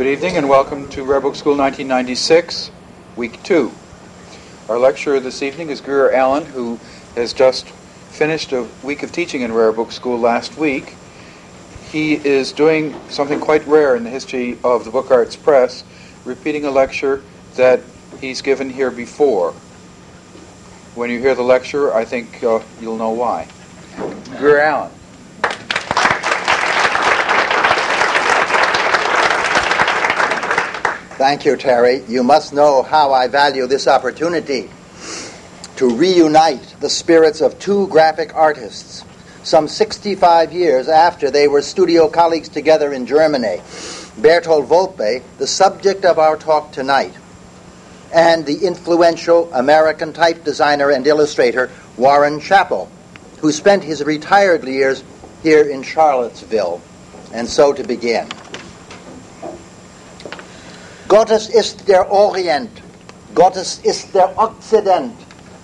Good evening and welcome to Rare Book School 1996, Week 2. Our lecturer this evening is Greer Allen, who has just finished a week of teaching in Rare Book School last week. He is doing something quite rare in the history of the Book Arts Press, repeating a lecture that he's given here before. When you hear the lecture, I think uh, you'll know why. Greer Allen. Thank you, Terry. You must know how I value this opportunity to reunite the spirits of two graphic artists some 65 years after they were studio colleagues together in Germany. Berthold Wolpe, the subject of our talk tonight, and the influential American type designer and illustrator Warren Chappell, who spent his retired years here in Charlottesville. And so to begin. Gottes ist der Orient, Gottes ist der Okzident.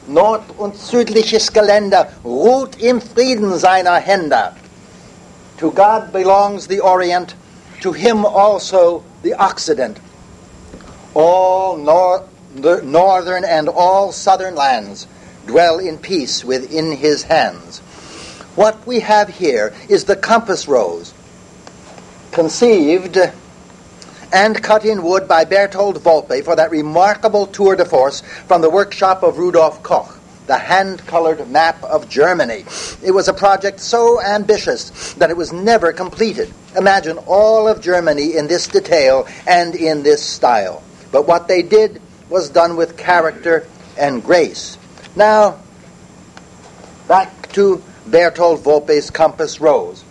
Nord- und südliches Geländer ruht im Frieden seiner Hände. To God belongs the Orient, to him also the Occident. All nor- northern and all southern lands dwell in peace within his hands. What we have here is the compass rose, conceived and cut in wood by Berthold Wolpe for that remarkable tour de force from the workshop of Rudolf Koch, the hand-colored map of Germany. It was a project so ambitious that it was never completed. Imagine all of Germany in this detail and in this style. But what they did was done with character and grace. Now, back to Berthold Wolpe's compass rose.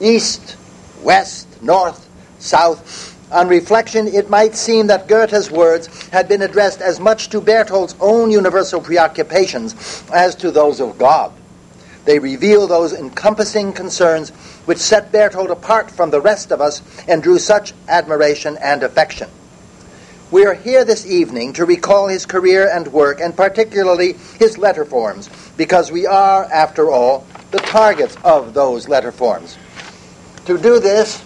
East, west, north, south, on reflection, it might seem that Goethe's words had been addressed as much to Berthold's own universal preoccupations as to those of God. They reveal those encompassing concerns which set Berthold apart from the rest of us and drew such admiration and affection. We are here this evening to recall his career and work, and particularly his letter forms, because we are, after all, the targets of those letter forms. To do this,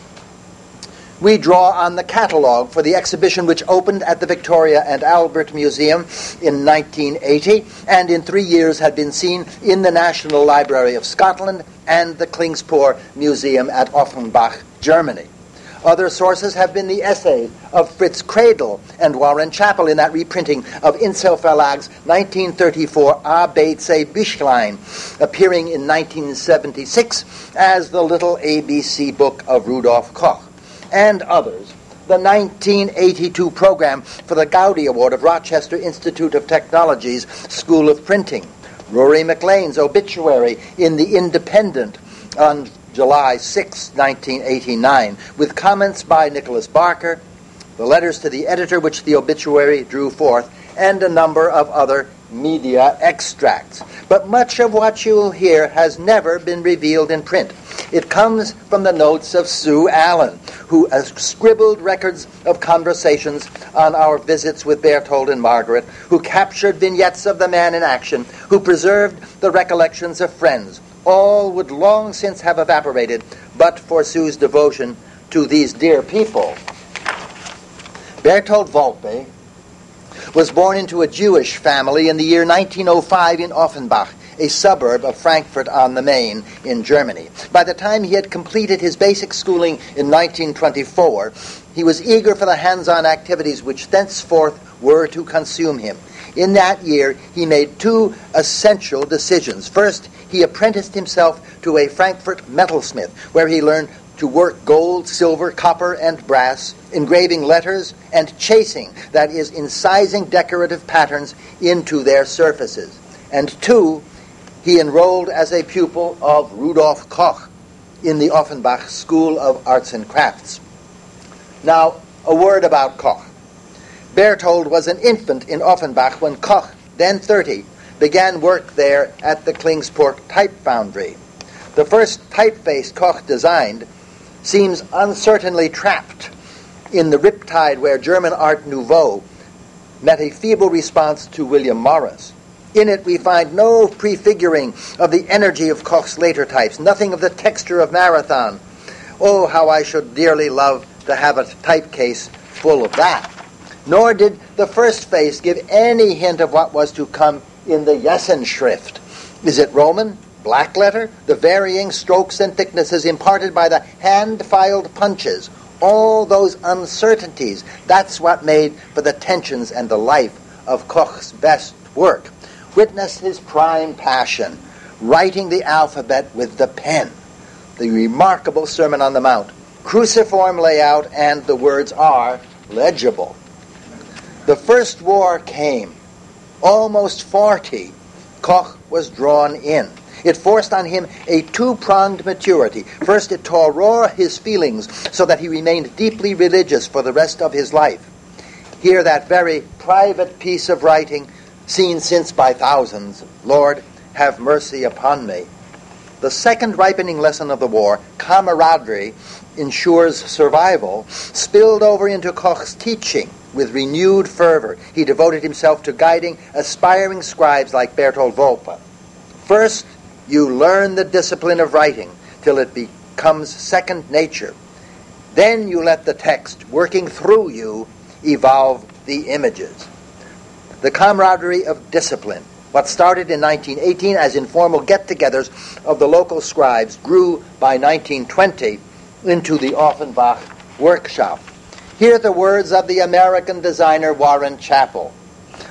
we draw on the catalogue for the exhibition which opened at the Victoria and Albert Museum in 1980 and in three years had been seen in the National Library of Scotland and the Klingspor Museum at Offenbach, Germany. Other sources have been the essays of Fritz Kredel and Warren Chappell in that reprinting of Insel Verlag's 1934 ABC Büchlein, appearing in 1976 as the Little ABC Book of Rudolf Koch and others, the 1982 program for the Goudy Award of Rochester Institute of Technology's School of Printing, Ruari McLean's obituary in The Independent on July 6, 1989, with comments by Nicholas Barker, the letters to the editor which the obituary drew forth, and a number of other media extracts. But much of what you'll hear has never been revealed in print. It comes from the notes of Sue Allen, who scribbled records of conversations on our visits with Berthold and Margaret, who captured vignettes of the man in action, who preserved the recollections of friends. All would long since have evaporated but for Sue's devotion to these dear people. Berthold Wolpe was born into a Jewish family in the year 1905 in Offenbach, a suburb of Frankfurt on the Main in Germany. By the time he had completed his basic schooling in 1924, he was eager for the hands on activities which thenceforth were to consume him. In that year, he made two essential decisions. First, he apprenticed himself to a Frankfurt metalsmith, where he learned to work gold, silver, copper, and brass, engraving letters, and chasing, that is, incising decorative patterns into their surfaces. And two, he enrolled as a pupil of Rudolf Koch in the Offenbach School of Arts and Crafts. Now, a word about Koch. Berthold was an infant in Offenbach when Koch, then 30, began work there at the Klingspor Type Foundry. The first typeface Koch designed seems uncertainly trapped in the riptide where German Art Nouveau met a feeble response to William Morris. In it, we find no prefiguring of the energy of Koch's later types, nothing of the texture of Marathon. Oh, how I should dearly love to have a typecase full of that. Nor did the first face give any hint of what was to come in the Jessenschrift. Is it Roman? Black letter? The varying strokes and thicknesses imparted by the hand filed punches. All those uncertainties. That's what made for the tensions and the life of Koch's best work. Witness his prime passion, writing the alphabet with the pen. The remarkable Sermon on the Mount. Cruciform layout, and the words are legible. The First War came. Almost 40, Koch was drawn in. It forced on him a two pronged maturity. First, it tore raw his feelings so that he remained deeply religious for the rest of his life. Here, that very private piece of writing, seen since by thousands Lord, have mercy upon me. The second ripening lesson of the war, camaraderie, ensures survival, spilled over into Koch's teaching with renewed fervor. He devoted himself to guiding aspiring scribes like Berthold Wolpe. First, you learn the discipline of writing till it becomes second nature. Then you let the text, working through you, evolve the images. The camaraderie of discipline, what started in 1918 as informal get togethers of the local scribes, grew by 1920 into the Offenbach workshop. Hear the words of the American designer Warren Chappell.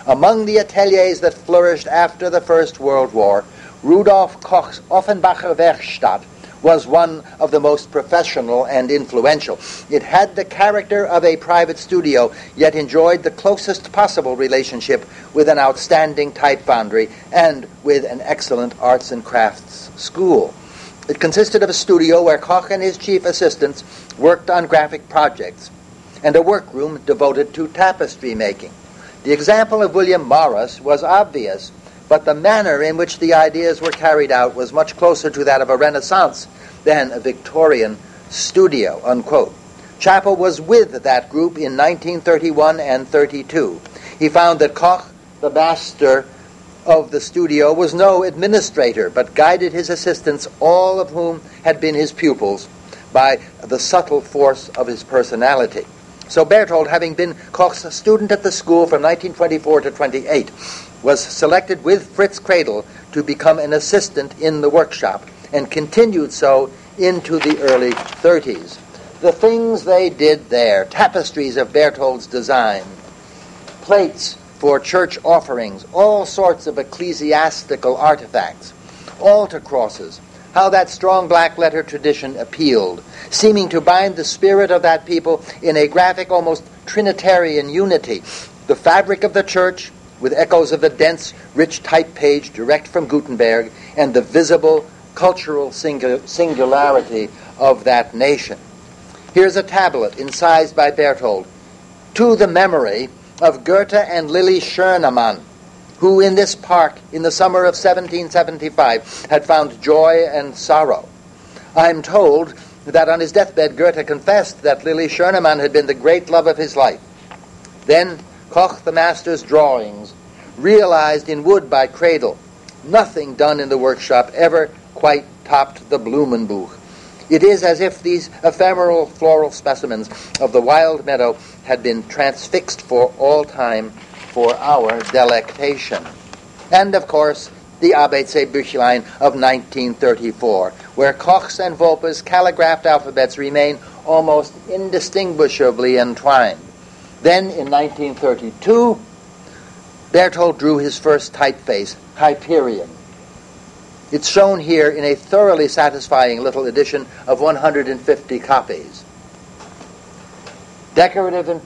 Among the ateliers that flourished after the First World War, Rudolf Koch's Offenbacher Werkstatt was one of the most professional and influential. It had the character of a private studio, yet enjoyed the closest possible relationship with an outstanding type foundry and with an excellent arts and crafts school. It consisted of a studio where Koch and his chief assistants worked on graphic projects, and a workroom devoted to tapestry making. The example of William Morris was obvious, but the manner in which the ideas were carried out was much closer to that of a Renaissance than a Victorian studio. Unquote. Chappell was with that group in 1931 and 32. He found that Koch, the master of the studio, was no administrator, but guided his assistants, all of whom had been his pupils, by the subtle force of his personality. So Berthold, having been Koch's student at the school from 1924 to 28, was selected with Fritz Kredel to become an assistant in the workshop and continued so into the early 30s. The things they did there, tapestries of Berthold's design, plates for church offerings, all sorts of ecclesiastical artifacts, altar crosses, how that strong black letter tradition appealed, seeming to bind the spirit of that people in a graphic, almost Trinitarian unity. The fabric of the church, with echoes of the dense, rich type page direct from Gutenberg, and the visible cultural singularity of that nation. Here's a tablet incised by Berthold to the memory of Goethe and Lily Schoenemann, who in this park in the summer of 1775 had found joy and sorrow. I'm told that on his deathbed Goethe confessed that Lily Schoenemann had been the great love of his life. Then Koch the master's drawings, realized in wood by Kredel. nothing done in the workshop ever quite topped the Blumenbuch. It is as if these ephemeral floral specimens of the wild meadow had been transfixed for all time for our delectation. And of course, the ABC Büchlein of 1934, where Koch's and Wolpe's calligraphed alphabets remain almost indistinguishably entwined. Then in 1932, Berthold drew his first typeface, Hyperion. It's shown here in a thoroughly satisfying little edition of 150 copies. Decorative and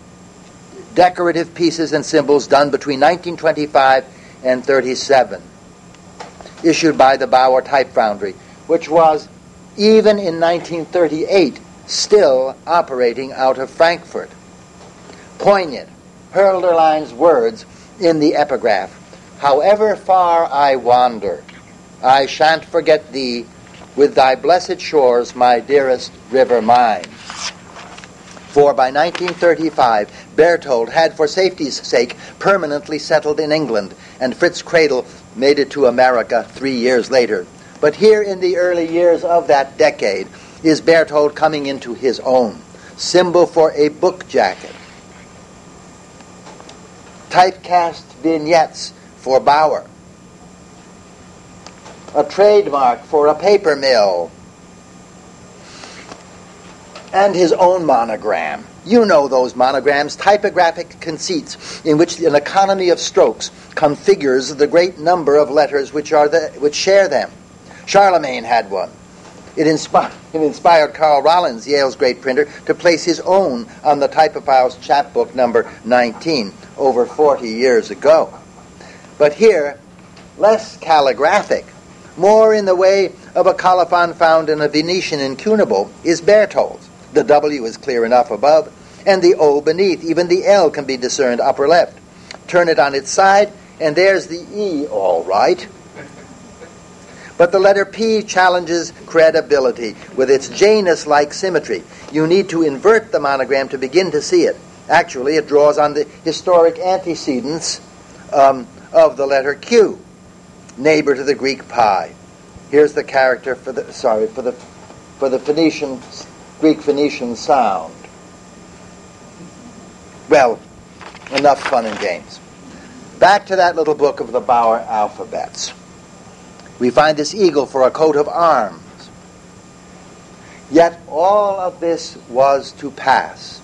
decorative pieces and symbols done between 1925 and 37, issued by the Bauer Type Foundry, which was, even in 1938, still operating out of Frankfurt. Poignant, Hölderlin's words in the epigraph However far I wander, I shan't forget thee, with thy blessed shores, my dearest river mine. For by 1935, Berthold had, for safety's sake, permanently settled in England, and Fritz Kredel made it to America three years later. But here in the early years of that decade is Berthold coming into his own. symbol for a book jacket. Typecast vignettes for Bauer. A trademark for a paper mill. And his own monogram. You know those monograms, typographic conceits in which an economy of strokes configures the great number of letters which, are the, which share them. Charlemagne had one. It, it inspired Carl Rollins, Yale's great printer, to place his own on the Typophile's chapbook number 19 over 40 years ago. But here, less calligraphic, more in the way of a colophon found in a Venetian incunable, is Berthold's. The W is clear enough above, and the O beneath. Even the L can be discerned upper left. Turn it on its side, and there's the E all right. But the letter P challenges credibility with its Janus like symmetry. You need to invert the monogram to begin to see it. Actually, it draws on the historic antecedents um, of the letter Q, neighbor to the Greek pi. Here's the character for the sorry for the for the Phoenician Greek Phoenician sound. Well, enough fun and games. Back to that little book of the Bauer alphabets. We find this eagle for a coat of arms. Yet all of this was to pass.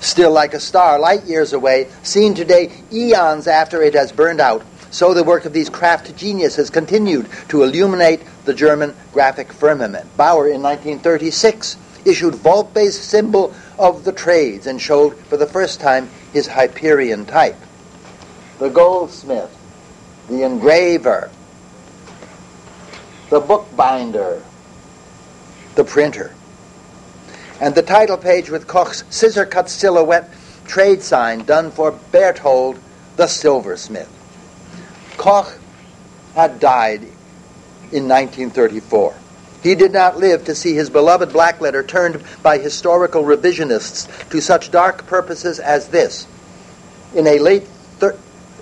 Still like a star, light years away, seen today eons after it has burned out, so the work of these craft geniuses continued to illuminate the German graphic firmament. Bauer in 1936 issued Wolpe's symbol of the trades and showed for the first time his Hyperion type. The goldsmith, the engraver, the bookbinder, the printer. And the title page with Koch's scissor cut silhouette trade sign done for Berthold, the silversmith. Koch had died in 1934. He did not live to see his beloved black letter turned by historical revisionists to such dark purposes as this. In a late, thir-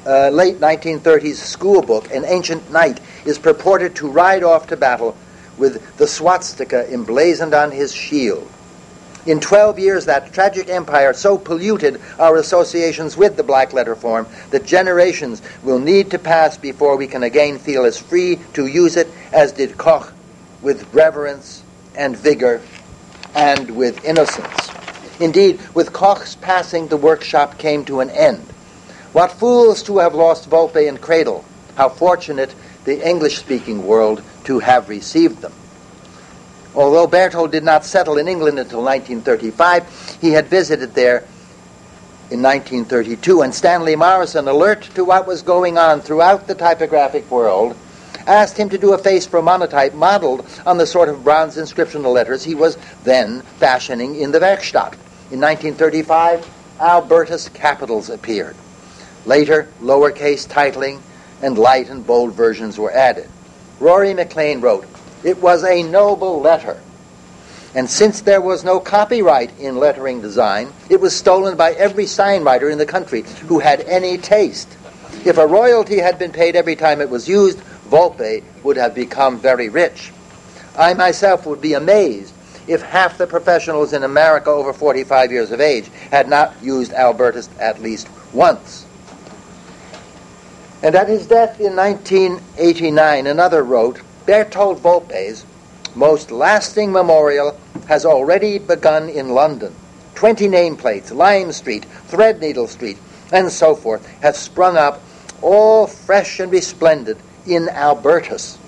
uh, late 1930s school book, an ancient knight is purported to ride off to battle with the swastika emblazoned on his shield. In 12 years, that tragic empire so polluted our associations with the black letter form that generations will need to pass before we can again feel as free to use it as did Koch with reverence and vigor and with innocence. Indeed, with Koch's passing, the workshop came to an end. What fools to have lost Wolpe and Kredel! How fortunate the English speaking world to have received them. Although Berthold did not settle in England until 1935, he had visited there in 1932, and Stanley Morison, alert to what was going on throughout the typographic world, asked him to do a face for monotype modeled on the sort of bronze inscriptional letters he was then fashioning in the Werkstatt. In 1935, Albertus capitals appeared. Later, lowercase titling and light and bold versions were added. Ruari McLean wrote, It was a noble letter. And since there was no copyright in lettering design, it was stolen by every sign writer in the country who had any taste. If a royalty had been paid every time it was used, Wolpe would have become very rich. I myself would be amazed if half the professionals in America over 45 years of age had not used Albertus at least once. And at his death in 1989, another wrote, Berthold Wolpe's most lasting memorial has already begun in London. Twenty nameplates, Lime Street, Threadneedle Street, and so forth, have sprung up, all fresh and resplendent, in Albertus.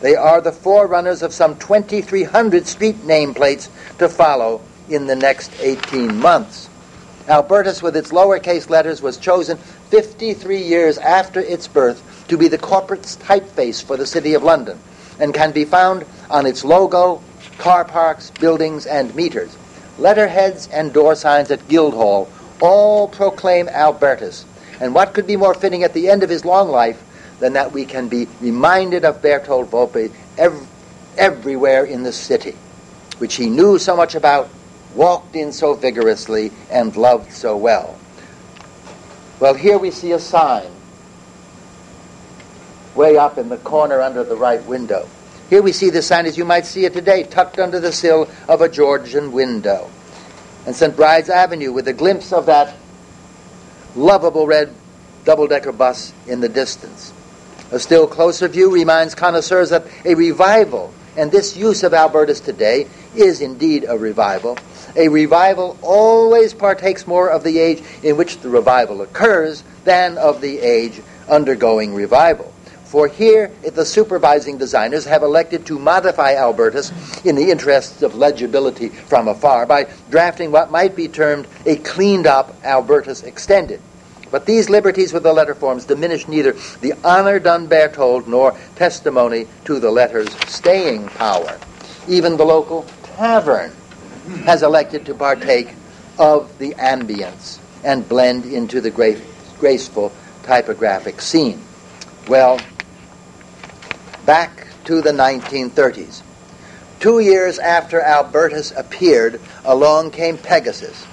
They are the forerunners of some 2,300 street nameplates to follow in the next 18 months. Albertus, with its lowercase letters, was chosen 53 years after its birth to be the corporate typeface for the City of London and can be found on its logo, car parks, buildings, and meters. Letterheads and door signs at Guildhall all proclaim Albertus. And what could be more fitting at the end of his long life than that we can be reminded of Berthold Wolpe ev- everywhere in the city, which he knew so much about, walked in so vigorously, and loved so well. Well, here we see a sign way up in the corner under the right window. Here we see the sign as you might see it today, tucked under the sill of a Georgian window. and St. Bride's Avenue with a glimpse of that lovable red double-decker bus in the distance. A still closer view reminds connoisseurs that a revival, and this use of Albertus today is indeed a revival. A revival always partakes more of the age in which the revival occurs than of the age undergoing revival. For here, the supervising designers have elected to modify Albertus in the interests of legibility from afar by drafting what might be termed a cleaned up Albertus extended. But these liberties with the letter forms diminish neither the honor done Berthold nor testimony to the letter's staying power. Even the local tavern has elected to partake of the ambience and blend into the gra- graceful typographic scene. Well, back to the 1930s. Two years after Albertus appeared, along came Pegasus.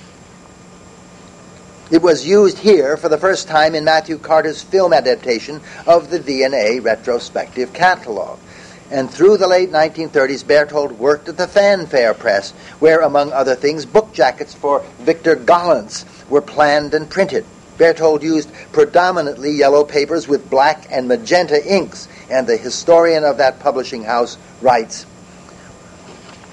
It was used here for the first time in Matthew Carter's film adaptation of the V&A retrospective catalog. And through the late 1930s, Berthold worked at the Fanfare Press, where, among other things, book jackets for Victor Gollancz were planned and printed. Berthold used predominantly yellow papers with black and magenta inks, and the historian of that publishing house writes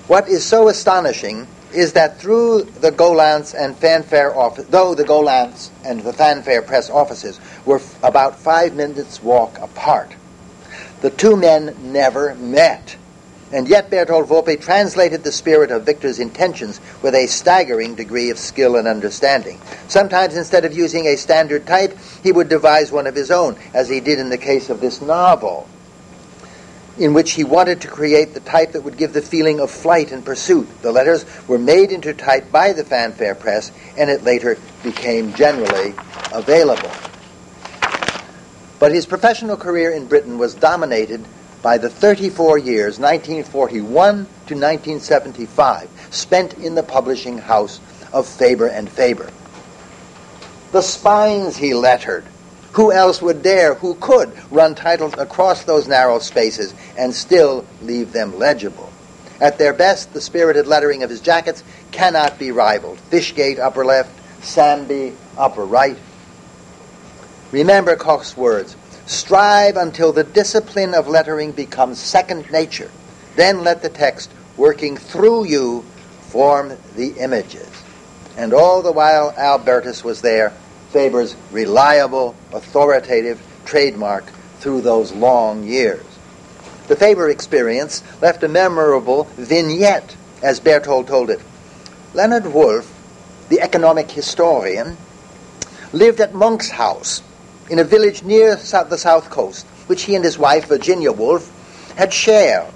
What is so astonishing is that through the Gollancz and Fanfare office, though the Gollancz and the Fanfare press offices were f- about five minutes' walk apart, the two men never met. And yet Berthold Wolpe translated the spirit of Victor's intentions with a staggering degree of skill and understanding. Sometimes instead of using a standard type, he would devise one of his own, as he did in the case of this novel, in which he wanted to create the type that would give the feeling of flight and pursuit. The letters were made into type by the Fanfare Press, and it later became generally available. But his professional career in Britain was dominated by the 34 years, 1941 to 1975, spent in the publishing house of Faber and Faber. The spines he lettered. Who else would dare, who could, run titles across those narrow spaces and still leave them legible? At their best, the spirited lettering of his jackets cannot be rivaled. Fishgate, upper left, Samby, upper right. Remember Koch's words Strive until the discipline of lettering becomes second nature. Then let the text, working through you, form the images. And all the while Albertus was there, Faber's reliable, authoritative trademark through those long years. The Faber experience left a memorable vignette, as Berthold told it. Leonard Woolf, the economic historian, lived at Monk's house in a village near the south coast, which he and his wife, Virginia Woolf, had shared.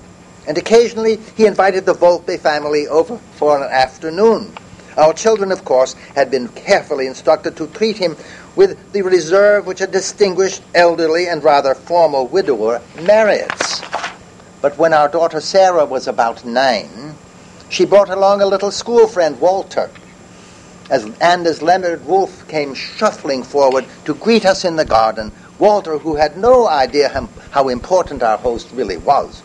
And occasionally he invited the Wolpe family over for an afternoon. Our children, of course, had been carefully instructed to treat him with the reserve which a distinguished, elderly, and rather formal widower merits. But when our daughter Sarah was about nine, she brought along a little school friend, Walter, as, and as Leonard Woolf came shuffling forward to greet us in the garden, Walter, who had no idea how, important our host really was,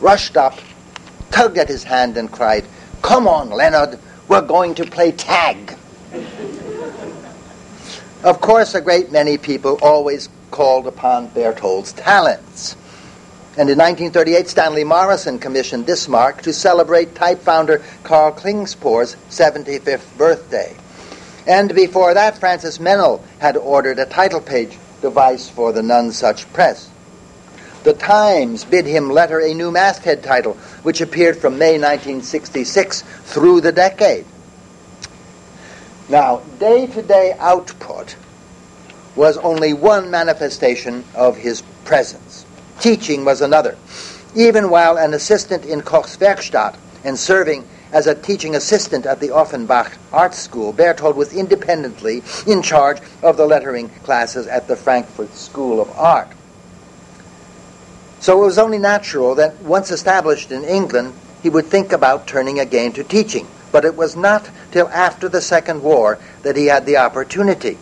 rushed up, tugged at his hand, and cried, Come on, Leonard, we're going to play tag. of course, a great many people always called upon Berthold's talents. And in 1938, Stanley Morison commissioned this mark to celebrate type founder Karl Klingspor's 75th birthday. And before that, Francis Meynell had ordered a title page device for the Nonesuch Press. The Times bid him letter a new masthead title, which appeared from May 1966 through the decade. Now, day to day output was only one manifestation of his presence. Teaching was another. Even while an assistant in Koch's Werkstatt and serving as a teaching assistant at the Offenbach Art School, Berthold was independently in charge of the lettering classes at the Frankfurt School of Art. So it was only natural that once established in England, he would think about turning again to teaching. But it was not till after the Second War that he had the opportunity.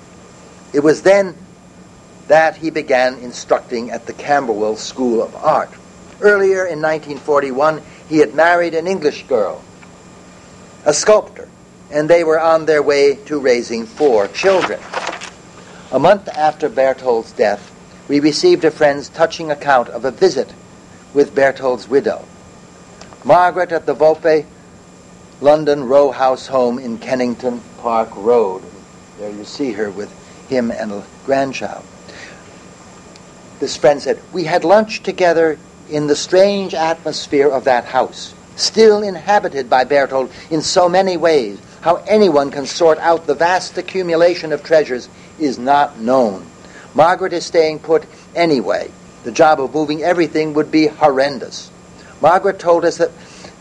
It was then that he began instructing at the Camberwell School of Art. Earlier in 1941, he had married an English girl, a sculptor, and they were on their way to raising four children. A month after Berthold's death, we received a friend's touching account of a visit with Berthold's widow. Margaret at the Wolpe London row house home in Kennington Park Road. There you see her with him and a grandchild. This friend said, We had lunch together in the strange atmosphere of that house, still inhabited by Berthold in so many ways. How anyone can sort out the vast accumulation of treasures is not known. Margaret is staying put anyway. The job of moving everything would be horrendous. Margaret told us that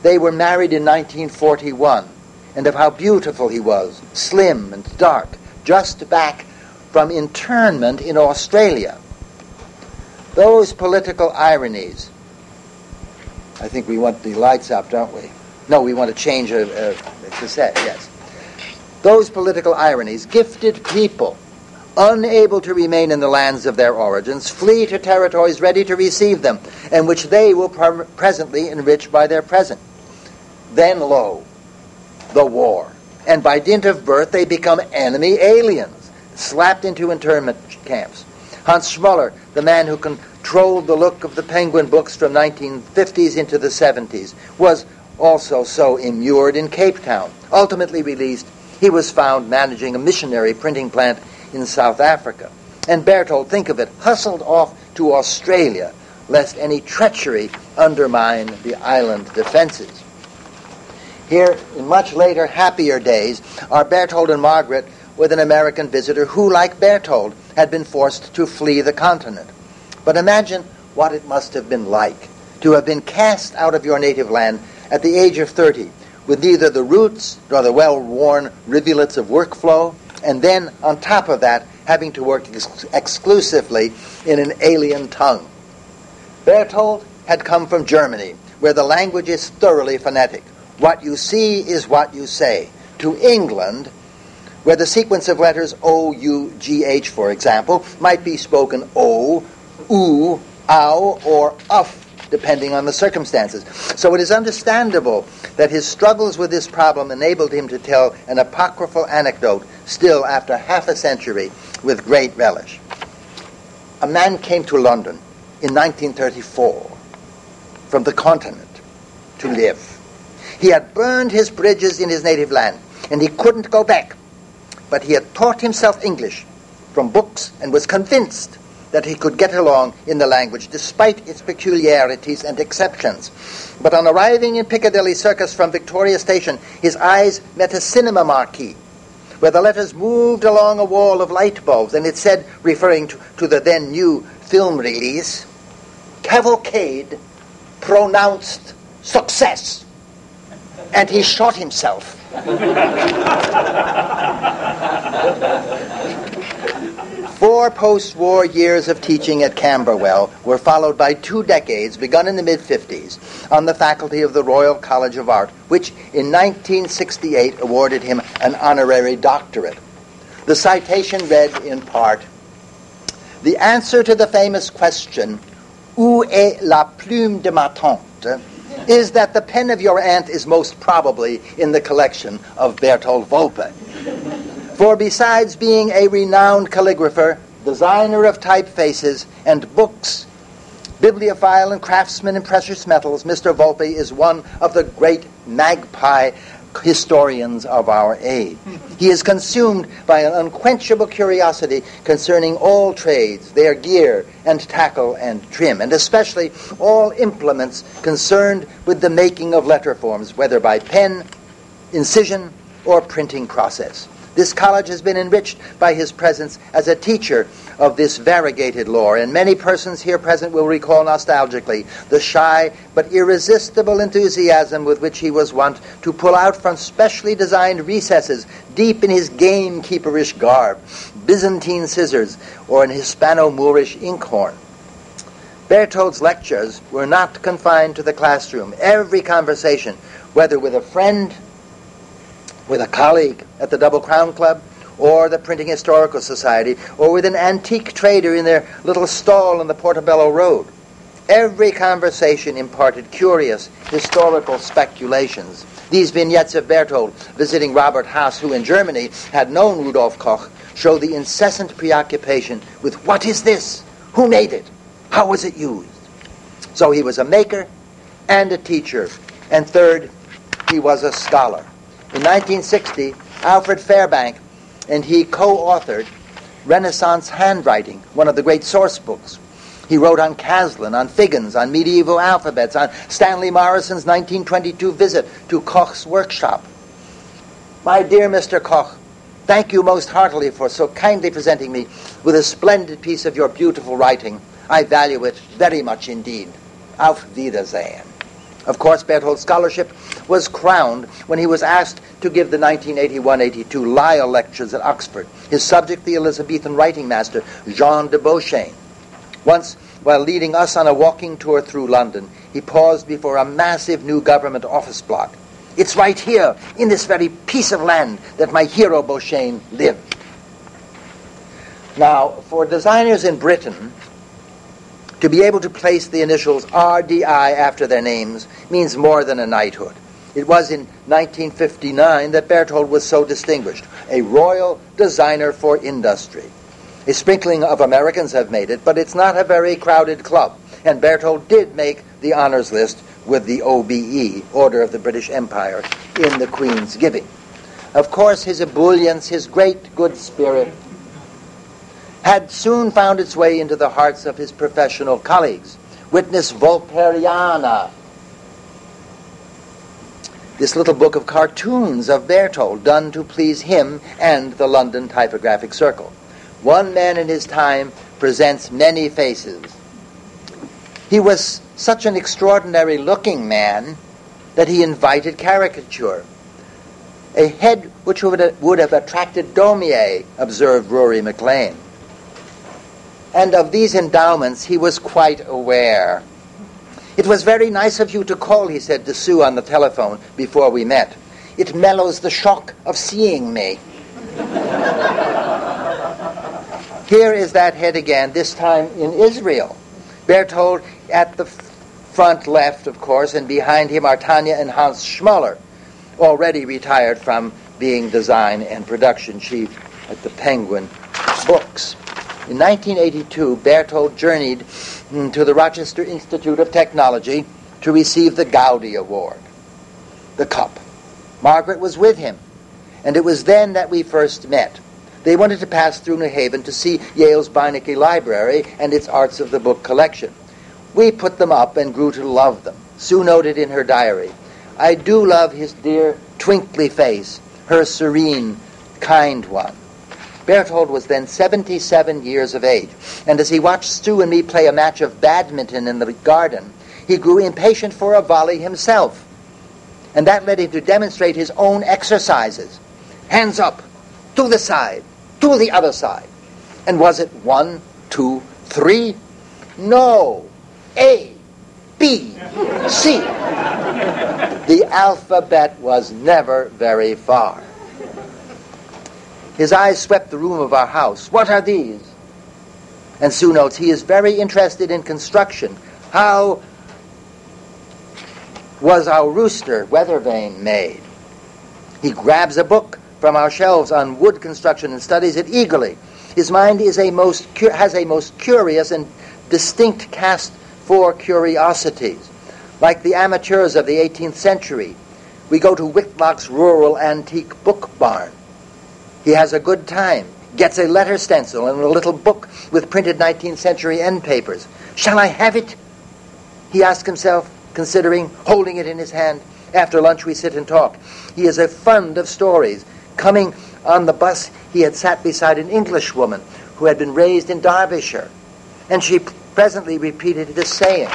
they were married in 1941 and of how beautiful he was, slim and dark, just back from internment in Australia. Those political ironies. I think we want the lights up, don't we? No, we want to change a, a, cassette, yes. Those political ironies, gifted people, unable to remain in the lands of their origins, flee to territories ready to receive them, and which they will presently enrich by their present. Then, lo, the war. And by dint of birth, they become enemy aliens, slapped into internment camps. Hans Schmoller, the man who controlled the look of the Penguin books from 1950s into the 70s, was also so immured in Cape Town. Ultimately released, he was found managing a missionary printing plant in South Africa. And Berthold, think of it, hustled off to Australia lest any treachery undermine the island defenses. Here, in much later, happier days, are Berthold and Margaret with an American visitor who, like Berthold, had been forced to flee the continent. But imagine what it must have been like to have been cast out of your native land at the age of 30, with neither the roots nor the well worn rivulets of workflow, and then, on top of that, having to work ex- exclusively in an alien tongue. Berthold had come from Germany, where the language is thoroughly phonetic. What you see is what you say. To England, where the sequence of letters O, U, G, H, for example, might be spoken O, oo, ow, or uff, depending on the circumstances. So it is understandable that his struggles with this problem enabled him to tell an apocryphal anecdote still after half a century with great relish. A man came to London in 1934 from the continent to live. He had burned his bridges in his native land, and he couldn't go back. But he had taught himself English from books and was convinced that he could get along in the language despite its peculiarities and exceptions. But on arriving in Piccadilly Circus from Victoria Station, his eyes met a cinema marquee where the letters moved along a wall of light bulbs, and it said, referring to, to the then new film release, Cavalcade pronounced success and he shot himself. Four post war years of teaching at Camberwell were followed by two decades, begun in the mid 50s, on the faculty of the Royal College of Art, which in 1968 awarded him an honorary doctorate. The citation read in part The answer to the famous question, Où est la plume de ma tante? Is that the pen of your aunt is most probably in the collection of Berthold Wolpe. For besides being a renowned calligrapher, designer of typefaces, and books, bibliophile and craftsman in precious metals, Mr. Wolpe is one of the great magpie historians of our age. He is consumed by an unquenchable curiosity concerning all trades, their gear and tackle and trim, and especially all implements concerned with the making of letter forms, whether by pen, incision, or printing process. This college has been enriched by his presence as a teacher of this variegated lore, and many persons here present will recall nostalgically the shy but irresistible enthusiasm with which he was wont to pull out from specially designed recesses, deep in his gamekeeperish garb, Byzantine scissors or an Hispano Moorish inkhorn. Berthold's lectures were not confined to the classroom. Every conversation, whether with a friend with a colleague at the Double Crown Club or the Printing Historical Society or with an antique trader in their little stall on the Portobello Road Every conversation imparted curious historical speculations. These vignettes of Berthold visiting Robert Haas, who in Germany had known Rudolf Koch, show the incessant preoccupation with what is this? Who made it? How was it used? So he was a maker and a teacher. And third, he was a scholar. In 1960, Alfred Fairbank and he co authored Renaissance Handwriting, one of the great source books. He wrote on Caslon, on Figgins, on medieval alphabets, on Stanley Morison's 1922 visit to Koch's workshop. My dear Mr. Koch, thank you most heartily for so kindly presenting me with a splendid piece of your beautiful writing. I value it very much indeed. Auf Wiedersehen. Of course, Berthold's scholarship was crowned when he was asked to give the 1981-82 Lyell Lectures at Oxford. His subject, the Elizabethan writing master, Jean de Beauchesne. Once, while leading us on a walking tour through London, he paused before a massive new government office block. It's right here, in this very piece of land, that my hero Beauchesne lived. Now, for designers in Britain, to be able to place the initials RDI after their names means more than a knighthood. It was in 1959 that Berthold was so distinguished, a royal designer for industry. A sprinkling of Americans have made it, but it's not a very crowded club. And Berthold did make the honors list with the OBE, Order of the British Empire, in the Queen's giving. Of course, his ebullience, his great good spirit, had soon found its way into the hearts of his professional colleagues. Witness Volperiana, this little book of cartoons of Berthold, done to please him and the London Typographic Circle. One man in his time presents many faces. He was such an extraordinary looking man that he invited caricature. A head which would, would have attracted Daumier, observed Ruari McLean. And of these endowments he was quite aware. It was very nice of you to call, he said to Sue on the telephone before we met. It mellows the shock of seeing me. Here is that head again, this time in Israel. Berthold at the front left, of course, and behind him are Tanya and Hans Schmoller, already retired from being design and production chief at the Penguin Books. In 1982, Berthold journeyed mm, to the Rochester Institute of Technology to receive the Goudy Award, the cup. Margaret was with him, and it was then that we first met. They wanted to pass through New Haven to see Yale's Beinecke Library and its Arts of the Book collection. We put them up and grew to love them. Sue noted in her diary, I do love his dear, twinkly face, her serene, kind one. Berthold was then 77 years of age, and as he watched Sue and me play a match of badminton in the garden, he grew impatient for a volley himself. And that led him to demonstrate his own exercises. Hands up, to the side, to the other side. And was it one, two, three? No. A, B, C. The alphabet was never very far. His eyes swept the room of our house. What are these? And Sue notes he is very interested in construction. How was our rooster weather vane made? He grabs a book from our shelves on wood construction and studies it eagerly. His mind is a most cu- has a most curious and distinct cast for curiosities. Like the amateurs of the 18th century, we go to Whitlock's rural antique book barn. He has a good time, gets a letter stencil and a little book with printed 19th century end papers. Shall I have it? He asks himself, considering holding it in his hand. After lunch, we sit and talk. He is a fund of stories, Coming on the bus, he had sat beside an Englishwoman who had been raised in Derbyshire, and she presently repeated this saying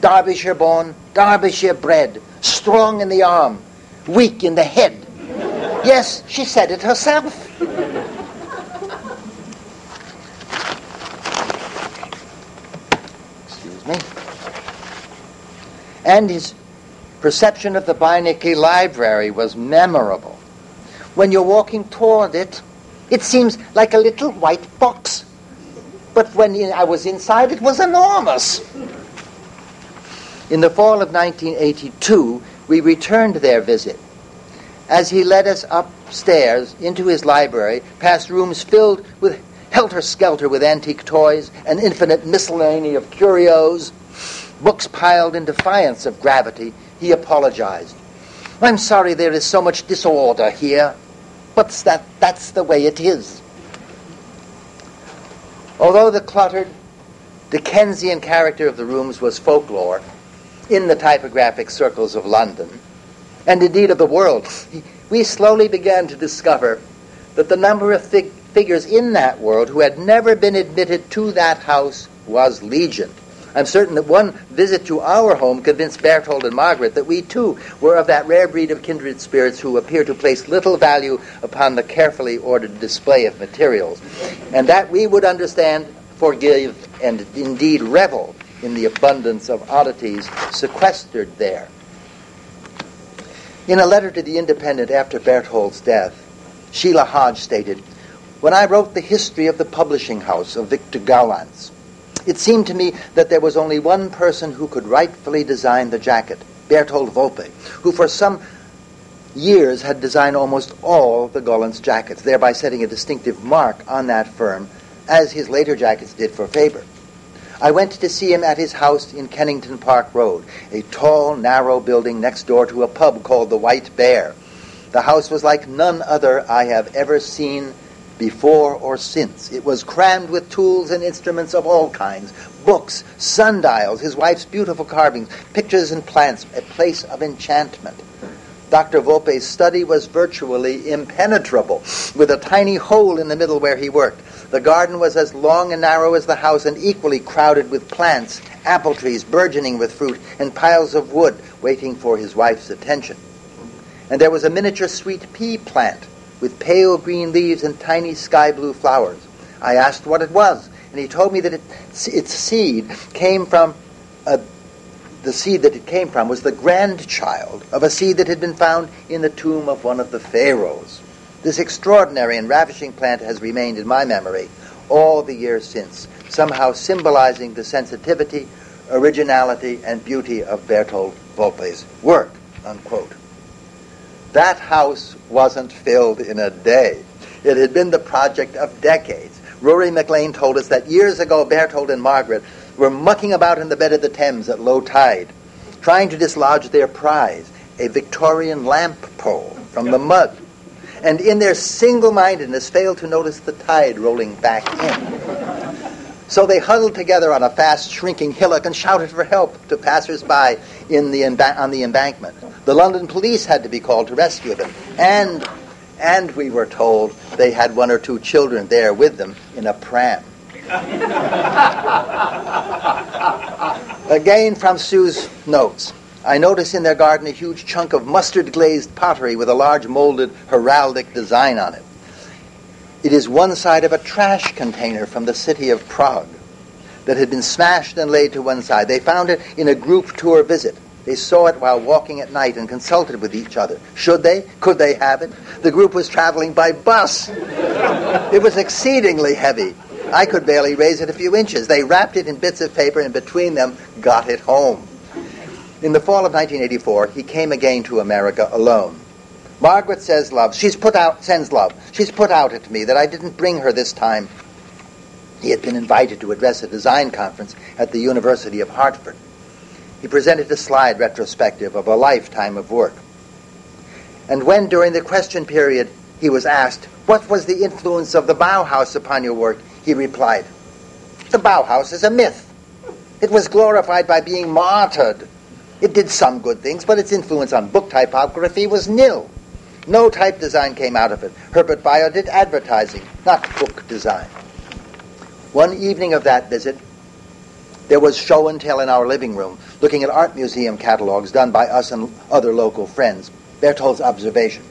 Derbyshire born, Derbyshire bred, strong in the arm, weak in the head. Yes, she said it herself. Excuse me. And his perception of the Beinecke Library was memorable when you're walking toward it, it seems like a little white box. But when I was inside, it was enormous. In the fall of 1982, we returned their visit. As he led us upstairs into his library, past rooms filled with helter-skelter with antique toys, an infinite miscellany of curios, books piled in defiance of gravity, he apologized. I'm sorry there is so much disorder here, but that, that's the way it is. Although the cluttered Dickensian character of the rooms was folklore in the typographic circles of London, and indeed of the world, we slowly began to discover that the number of fig- figures in that world who had never been admitted to that house was legion. I'm certain that one visit to our home convinced Berthold and Margaret that we too were of that rare breed of kindred spirits who appear to place little value upon the carefully ordered display of materials, and that we would understand, forgive, and indeed revel in the abundance of oddities sequestered there. In a letter to the Independent after Berthold's death, Sheila Hodge stated, When I wrote the history of the publishing house of Victor Gollancz, it seemed to me that there was only one person who could rightfully design the jacket, Berthold Wolpe, who for some years had designed almost all the Gollancz jackets, thereby setting a distinctive mark on that firm, as his later jackets did for Faber. I went to see him at his house in Kennington Park Road, a tall, narrow building next door to a pub called the White Bear. The house was like none other I have ever seen before or since. It was crammed with tools and instruments of all kinds books, sundials, his wife's beautiful carvings, pictures and plants, a place of enchantment. Dr. Wolpe's study was virtually impenetrable, with a tiny hole in the middle where he worked. The garden was as long and narrow as the house and equally crowded with plants, apple trees burgeoning with fruit, and piles of wood waiting for his wife's attention. And there was a miniature sweet pea plant with pale green leaves and tiny sky blue flowers. I asked what it was, and he told me that it, its seed came from a, the seed that it came from was the grandchild of a seed that had been found in the tomb of one of the pharaohs. This extraordinary and ravishing plant has remained in my memory all the years since, somehow symbolizing the sensitivity, originality, and beauty of Berthold Wolpe's work. Unquote. That house wasn't filled in a day. It had been the project of decades. Ruari McLean told us that years ago Berthold and Margaret were mucking about in the bed of the Thames at low tide, trying to dislodge their prize, a Victorian lamp pole, from the mud, and in their single-mindedness failed to notice the tide rolling back in. So they huddled together on a fast shrinking hillock and shouted for help to passers-by in the emba- on the embankment. The London police had to be called to rescue them, and and we were told they had one or two children there with them in a pram. Again from Sue's notes. I notice in their garden a huge chunk of mustard glazed pottery with a large molded heraldic design on it. It is one side of a trash container from the city of Prague that had been smashed and laid to one side. They found it in a group tour visit. They saw it while walking at night and consulted with each other. Should they? Could they have it? The group was traveling by bus. it was exceedingly heavy. I could barely raise it a few inches. They wrapped it in bits of paper and between them got it home. In the fall of 1984, he came again to America alone. Margaret says love. She's put out, sends love. She's put out at me that I didn't bring her this time. He had been invited to address a design conference at the University of Hartford. He presented a slide retrospective of a lifetime of work. And when, during the question period, he was asked, What was the influence of the Bauhaus upon your work? he replied, The Bauhaus is a myth. It was glorified by being martyred. It did some good things, but its influence on book typography was nil. No type design came out of it. Herbert Bayer did advertising, not book design. One evening of that visit, there was show and tell in our living room, looking at art museum catalogs done by us and other local friends. Berthold's observation.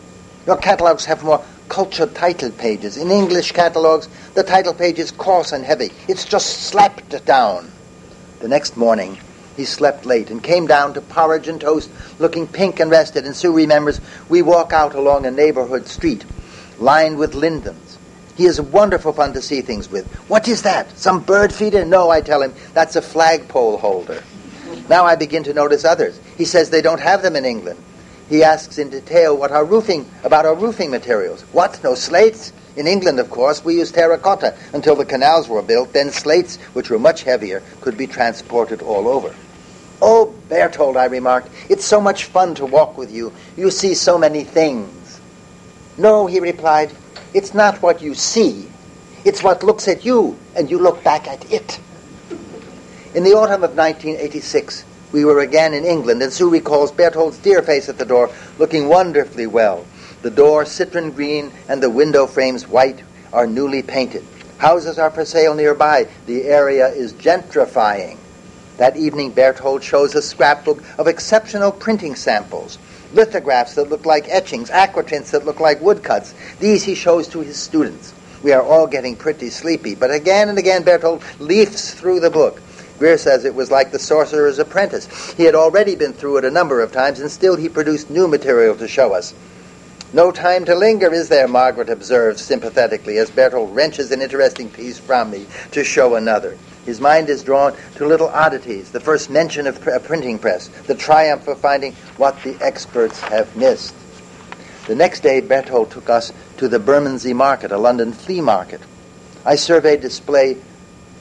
Your catalogs have more cultured title pages. In English catalogs, the title page is coarse and heavy. It's just slapped down. The next morning, he slept late and came down to porridge and toast, looking pink and rested. And Sue remembers we walk out along a neighborhood street lined with lindens. He is wonderful fun to see things with. What is that? Some bird feeder? No, I tell him. That's a flagpole holder. Now I begin to notice others. He says they don't have them in England. He asks in detail what our roofing about our roofing materials. What? No slates? In England, of course, we used terracotta until the canals were built. Then slates, which were much heavier, could be transported all over. Oh, Berthold, I remarked, it's so much fun to walk with you. You see so many things. No, he replied, it's not what you see. It's what looks at you, and you look back at it. In the autumn of 1986, we were again in England, and Sue recalls Berthold's dear face at the door, looking wonderfully well. The door citron green and the window frames white are newly painted. Houses are for sale nearby. The area is gentrifying. That evening, Berthold shows a scrapbook of exceptional printing samples. Lithographs that look like etchings, aquatints that look like woodcuts. These he shows to his students. We are all getting pretty sleepy, but again and again Berthold leafs through the book. Greer says it was like the sorcerer's apprentice. He had already been through it a number of times, and still he produced new material to show us. No time to linger, is there? Margaret observes sympathetically as Berthold wrenches an interesting piece from me to show another. His mind is drawn to little oddities, the first mention of a printing press, the triumph of finding what the experts have missed. The next day, Berthold took us to the Bermondsey Market, a London flea market. I surveyed display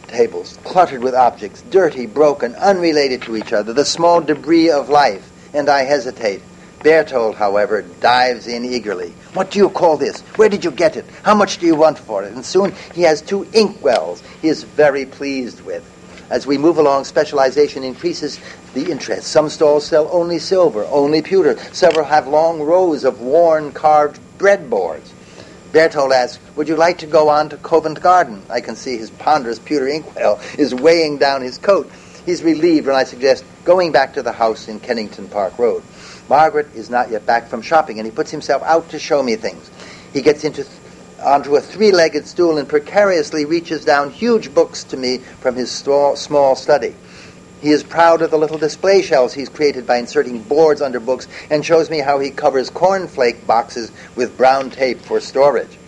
tables, cluttered with objects, dirty, broken, unrelated to each other, the small debris of life, and I hesitate. Berthold, however, dives in eagerly. What do you call this? Where did you get it? How much do you want for it? And soon he has two inkwells he is very pleased with. As we move along, specialization increases the interest. Some stalls sell only silver, only pewter. Several have long rows of worn carved breadboards. Berthold asks, Would you like to go on to Covent Garden? I can see his ponderous pewter inkwell is weighing down his coat. He's relieved when I suggest going back to the house in Kennington Park Road. Margaret is not yet back from shopping, and he puts himself out to show me things. He gets into onto a three-legged stool and precariously reaches down huge books to me from his small, small study. He is proud of the little display shelves he's created by inserting boards under books and shows me how he covers cornflake boxes with brown tape for storage.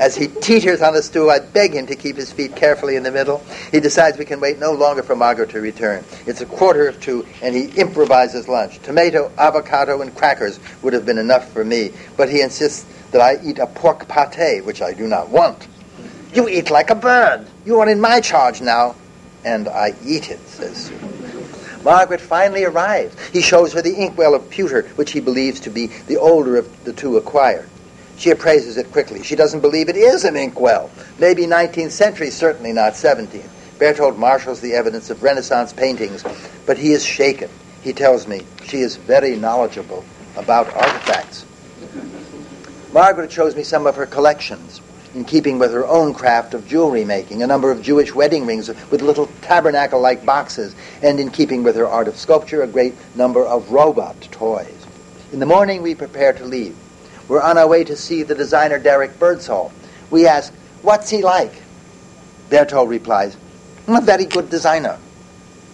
As he teeters on the stool, I beg him to keep his feet carefully in the middle. He decides we can wait no longer for Margaret to return. It's a quarter of two, and he improvises lunch. Tomato, avocado, and crackers would have been enough for me, but he insists that I eat a pork pate, which I do not want. You eat like a bird. You are in my charge now and I eat it, says Sue. Margaret finally arrives. He shows her the inkwell of pewter, which he believes to be the older of the two acquired. She appraises it quickly. She doesn't believe it is an inkwell. Maybe 19th century, certainly not 17th. Berthold marshals the evidence of Renaissance paintings, but he is shaken. He tells me she is very knowledgeable about artifacts. Margaret shows me some of her collections in keeping with her own craft of jewelry making, a number of Jewish wedding rings with little tabernacle like boxes, and in keeping with her art of sculpture, a great number of robot toys. In the morning, we prepare to leave. We're on our way to see the designer Derek Birdsall. We ask, What's he like? Berthold replies, A very good designer.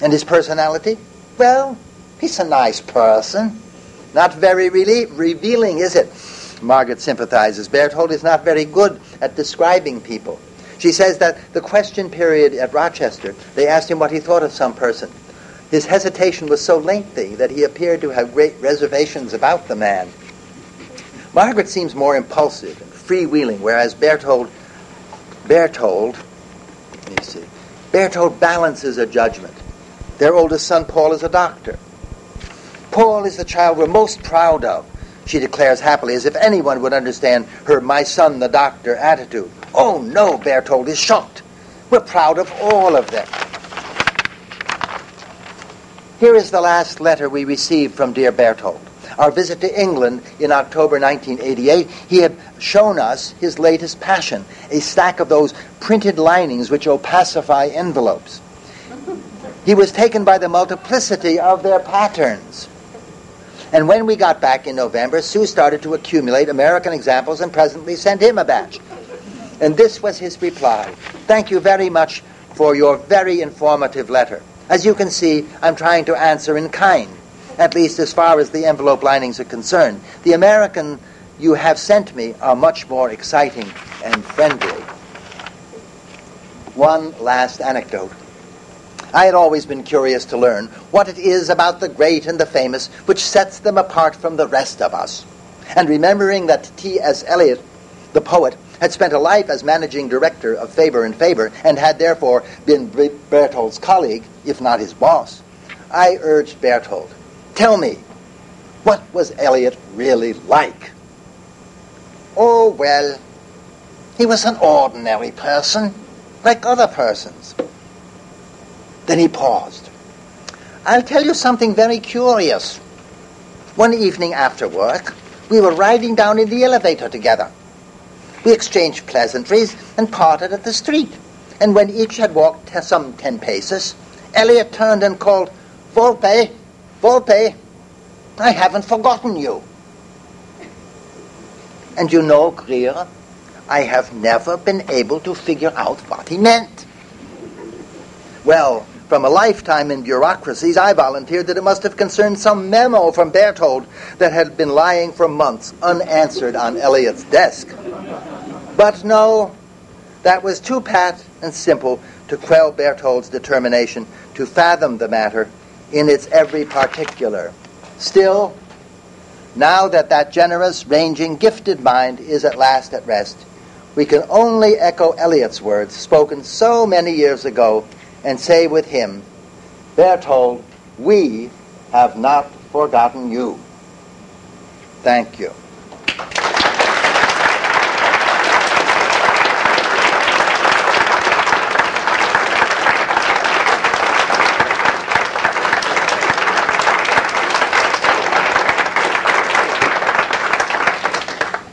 And his personality? Well, he's a nice person. Not very really revealing, is it? Margaret sympathizes. Berthold is not very good at describing people. She says that the question period at Rochester, they asked him what he thought of some person. His hesitation was so lengthy that he appeared to have great reservations about the man. Margaret seems more impulsive and freewheeling, whereas Berthold, Berthold, let me see, Berthold balances a judgment. Their oldest son, Paul, is a doctor. Paul is the child we're most proud of she declares happily, as if anyone would understand her my son the doctor attitude. Oh no, Berthold is shocked. We're proud of all of them. Here is the last letter we received from dear Berthold. Our visit to England in October 1988, he had shown us his latest passion, a stack of those printed linings which opacify envelopes. He was taken by the multiplicity of their patterns. And when we got back in November, Sue started to accumulate American examples and presently sent him a batch. And this was his reply Thank you very much for your very informative letter. As you can see, I'm trying to answer in kind, at least as far as the envelope linings are concerned. The American you have sent me are much more exciting and friendly. One last anecdote. I had always been curious to learn what it is about the great and the famous which sets them apart from the rest of us. And remembering that T.S. Eliot, the poet, had spent a life as managing director of Faber and Faber and had therefore been Berthold's colleague, if not his boss, I urged Berthold, tell me, what was Eliot really like? Oh, well, he was an ordinary person, like other persons. Then he paused. I'll tell you something very curious. One evening after work, we were riding down in the elevator together. We exchanged pleasantries and parted at the street. And when each had walked some ten paces, Eliot turned and called, Wolpe, Wolpe, I haven't forgotten you. And you know, Greer, I have never been able to figure out what he meant. Well, from a lifetime in bureaucracies, I volunteered that it must have concerned some memo from Berthold that had been lying for months unanswered on Eliot's desk. But no, that was too pat and simple to quell Berthold's determination to fathom the matter in its every particular. Still, now that that generous, ranging, gifted mind is at last at rest, we can only echo Eliot's words, spoken so many years ago, and say with him, Berthold, we have not forgotten you. Thank you.